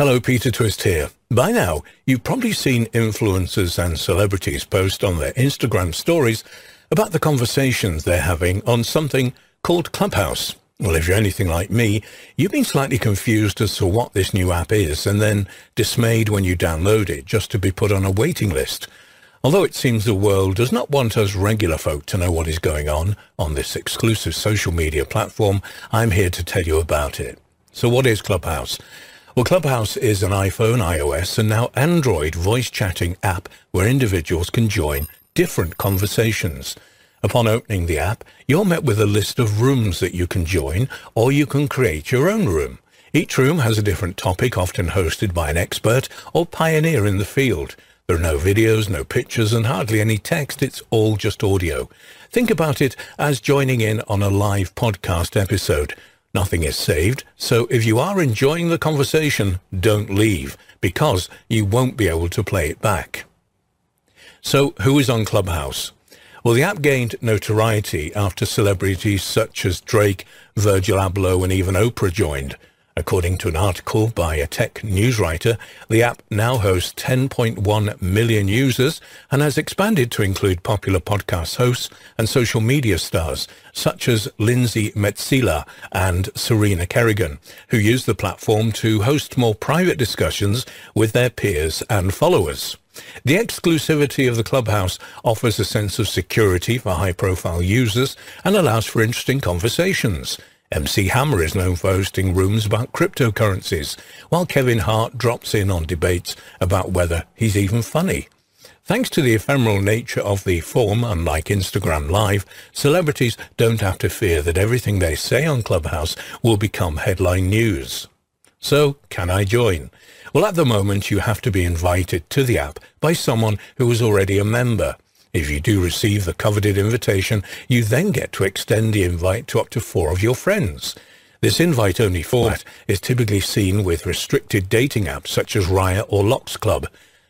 Hello, Peter Twist here. By now, you've probably seen influencers and celebrities post on their Instagram stories about the conversations they're having on something called Clubhouse. Well, if you're anything like me, you've been slightly confused as to what this new app is and then dismayed when you download it just to be put on a waiting list. Although it seems the world does not want us regular folk to know what is going on on this exclusive social media platform, I'm here to tell you about it. So what is Clubhouse? Well, Clubhouse is an iPhone, iOS, and now Android voice chatting app where individuals can join different conversations. Upon opening the app, you're met with a list of rooms that you can join, or you can create your own room. Each room has a different topic, often hosted by an expert or pioneer in the field. There are no videos, no pictures, and hardly any text. It's all just audio. Think about it as joining in on a live podcast episode. Nothing is saved, so if you are enjoying the conversation, don't leave, because you won't be able to play it back. So who is on Clubhouse? Well, the app gained notoriety after celebrities such as Drake, Virgil Abloh and even Oprah joined. According to an article by a tech news writer, the app now hosts 10.1 million users and has expanded to include popular podcast hosts and social media stars such as Lindsey Metselaar and Serena Kerrigan, who use the platform to host more private discussions with their peers and followers. The exclusivity of the clubhouse offers a sense of security for high-profile users and allows for interesting conversations. MC Hammer is known for hosting rooms about cryptocurrencies, while Kevin Hart drops in on debates about whether he's even funny. Thanks to the ephemeral nature of the form, unlike Instagram Live, celebrities don't have to fear that everything they say on Clubhouse will become headline news. So, can I join? Well, at the moment, you have to be invited to the app by someone who is already a member. If you do receive the coveted invitation, you then get to extend the invite to up to four of your friends. This invite-only format is typically seen with restricted dating apps such as Raya or Lox Club.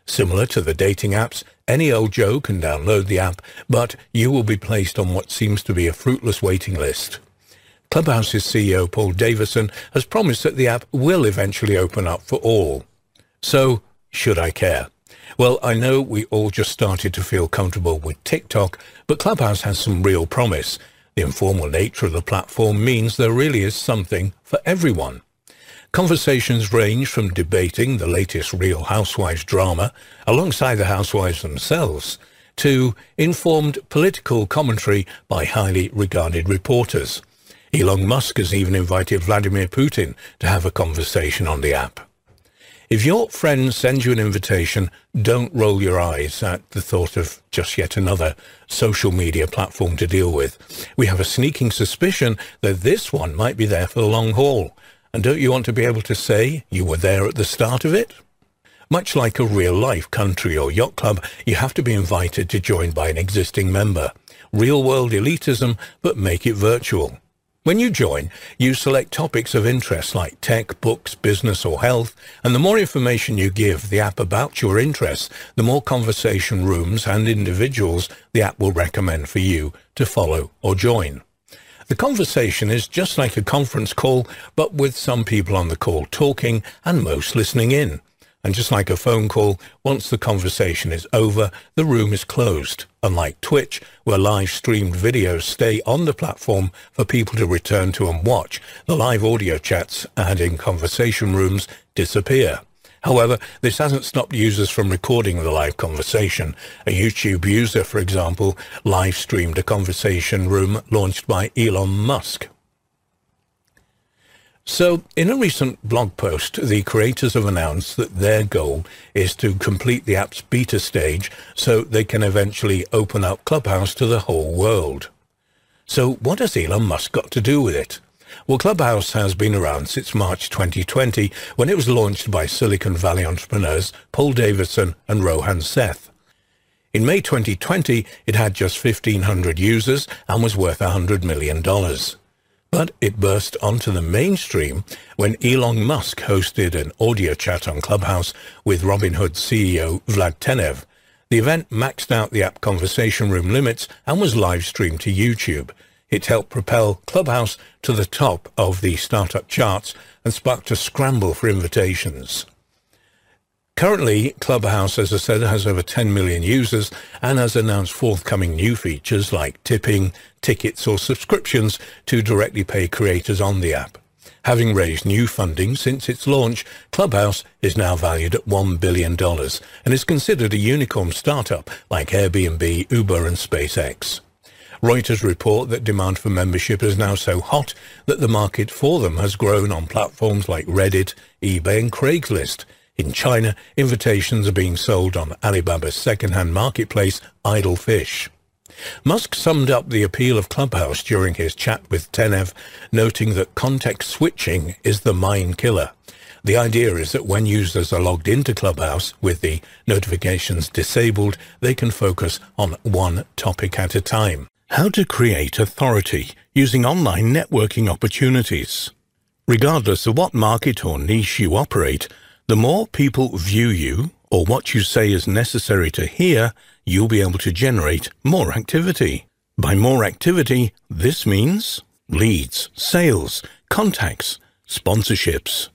Similar to the dating apps, any old Joe can download the app, but you will be placed on what seems to be a fruitless waiting list. Clubhouse's CEO Paul Davison has promised that the app will eventually open up for all. So, should I care? Well, I know we all just started to feel comfortable with TikTok, but Clubhouse has some real promise. The informal nature of the platform means there really is something for everyone. Conversations range from debating the latest Real Housewives drama alongside the housewives themselves to informed political commentary by highly regarded reporters. Elon Musk has even invited Vladimir Putin to have a conversation on the app. If your friend sends you an invitation, don't roll your eyes at the thought of just yet another social media platform to deal with. We have a sneaking suspicion that this one might be there for the long haul. And don't you want to be able to say you were there at the start of it? Much like a real-life country or yacht club, you have to be invited to join by an existing member. Real-world elitism, but make it virtual. When you join, you select topics of interest like tech, books, business or health, and the more information you give the app about your interests, the more conversation rooms and individuals the app will recommend for you to follow or join. The conversation is just like a conference call, but with some people on the call talking and most listening in. And just like a phone call, once the conversation is over, the room is closed. Unlike Twitch, where live streamed videos stay on the platform for people to return to and watch, the live audio chats and in conversation rooms disappear. However, this hasn't stopped users from recording the live conversation. A YouTube user, for example, live streamed a conversation room launched by Elon Musk. So, in a recent blog post, the creators have announced that their goal is to complete the app's beta stage so they can eventually open up Clubhouse to the whole world. So what has Elon Musk got to do with it? Well, Clubhouse has been around since March 2020 when it was launched by Silicon Valley entrepreneurs Paul Davison and Rohan Seth. In May 2020, it had just 1,500 users and was worth $100 million. But it burst onto the mainstream when Elon Musk hosted an audio chat on Clubhouse with Robinhood CEO Vlad Tenev. The event maxed out the app conversation room limits and was live streamed to YouTube. It helped propel Clubhouse to the top of the startup charts and sparked a scramble for invitations. Currently, Clubhouse, as I said, has over 10 million users and has announced forthcoming new features like tipping, tickets or subscriptions to directly pay creators on the app. Having raised new funding since its launch, Clubhouse is now valued at $1 billion and is considered a unicorn startup like Airbnb, Uber and SpaceX. Reuters report that demand for membership is now so hot that the market for them has grown on platforms like Reddit, eBay and Craigslist. In China, invitations are being sold on Alibaba's second-hand marketplace, Idle Fish. Musk summed up the appeal of Clubhouse during his chat with Tenev, noting that context switching is the mind killer. The idea is that when users are logged into Clubhouse with the notifications disabled, they can focus on one topic at a time. How to create authority using online networking opportunities. Regardless of what market or niche you operate, the more people view you or what you say is necessary to hear, you'll be able to generate more activity. By more activity, this means leads, sales, contacts, sponsorships.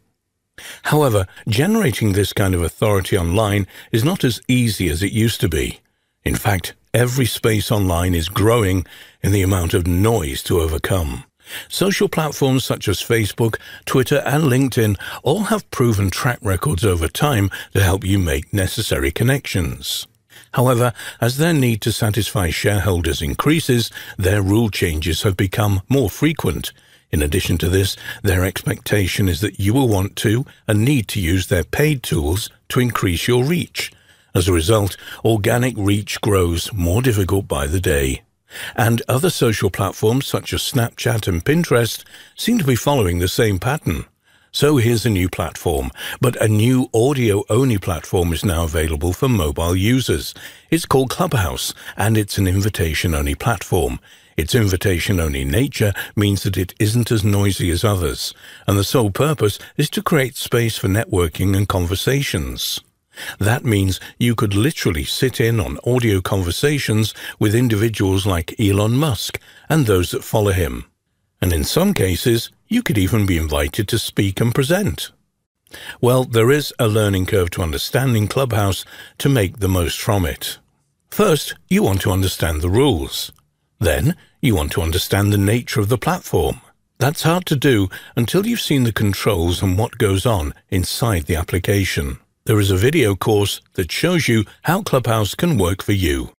However, generating this kind of authority online is not as easy as it used to be. In fact, every space online is growing in the amount of noise to overcome. Social platforms such as Facebook, Twitter, and LinkedIn all have proven track records over time to help you make necessary connections. However, as their need to satisfy shareholders increases, their rule changes have become more frequent. In addition to this, their expectation is that you will want to and need to use their paid tools to increase your reach. As a result, organic reach grows more difficult by the day. And other social platforms such as Snapchat and Pinterest seem to be following the same pattern. So here's a new platform, but a new audio-only platform is now available for mobile users. It's called Clubhouse, and it's an invitation-only platform. Its invitation-only nature means that it isn't as noisy as others, and the sole purpose is to create space for networking and conversations. That means you could literally sit in on audio conversations with individuals like Elon Musk and those that follow him. And in some cases, you could even be invited to speak and present. Well, there is a learning curve to understanding Clubhouse to make the most from it. First, you want to understand the rules. Then, you want to understand the nature of the platform. That's hard to do until you've seen the controls and what goes on inside the application there is a video course that shows you how Clubhouse can work for you.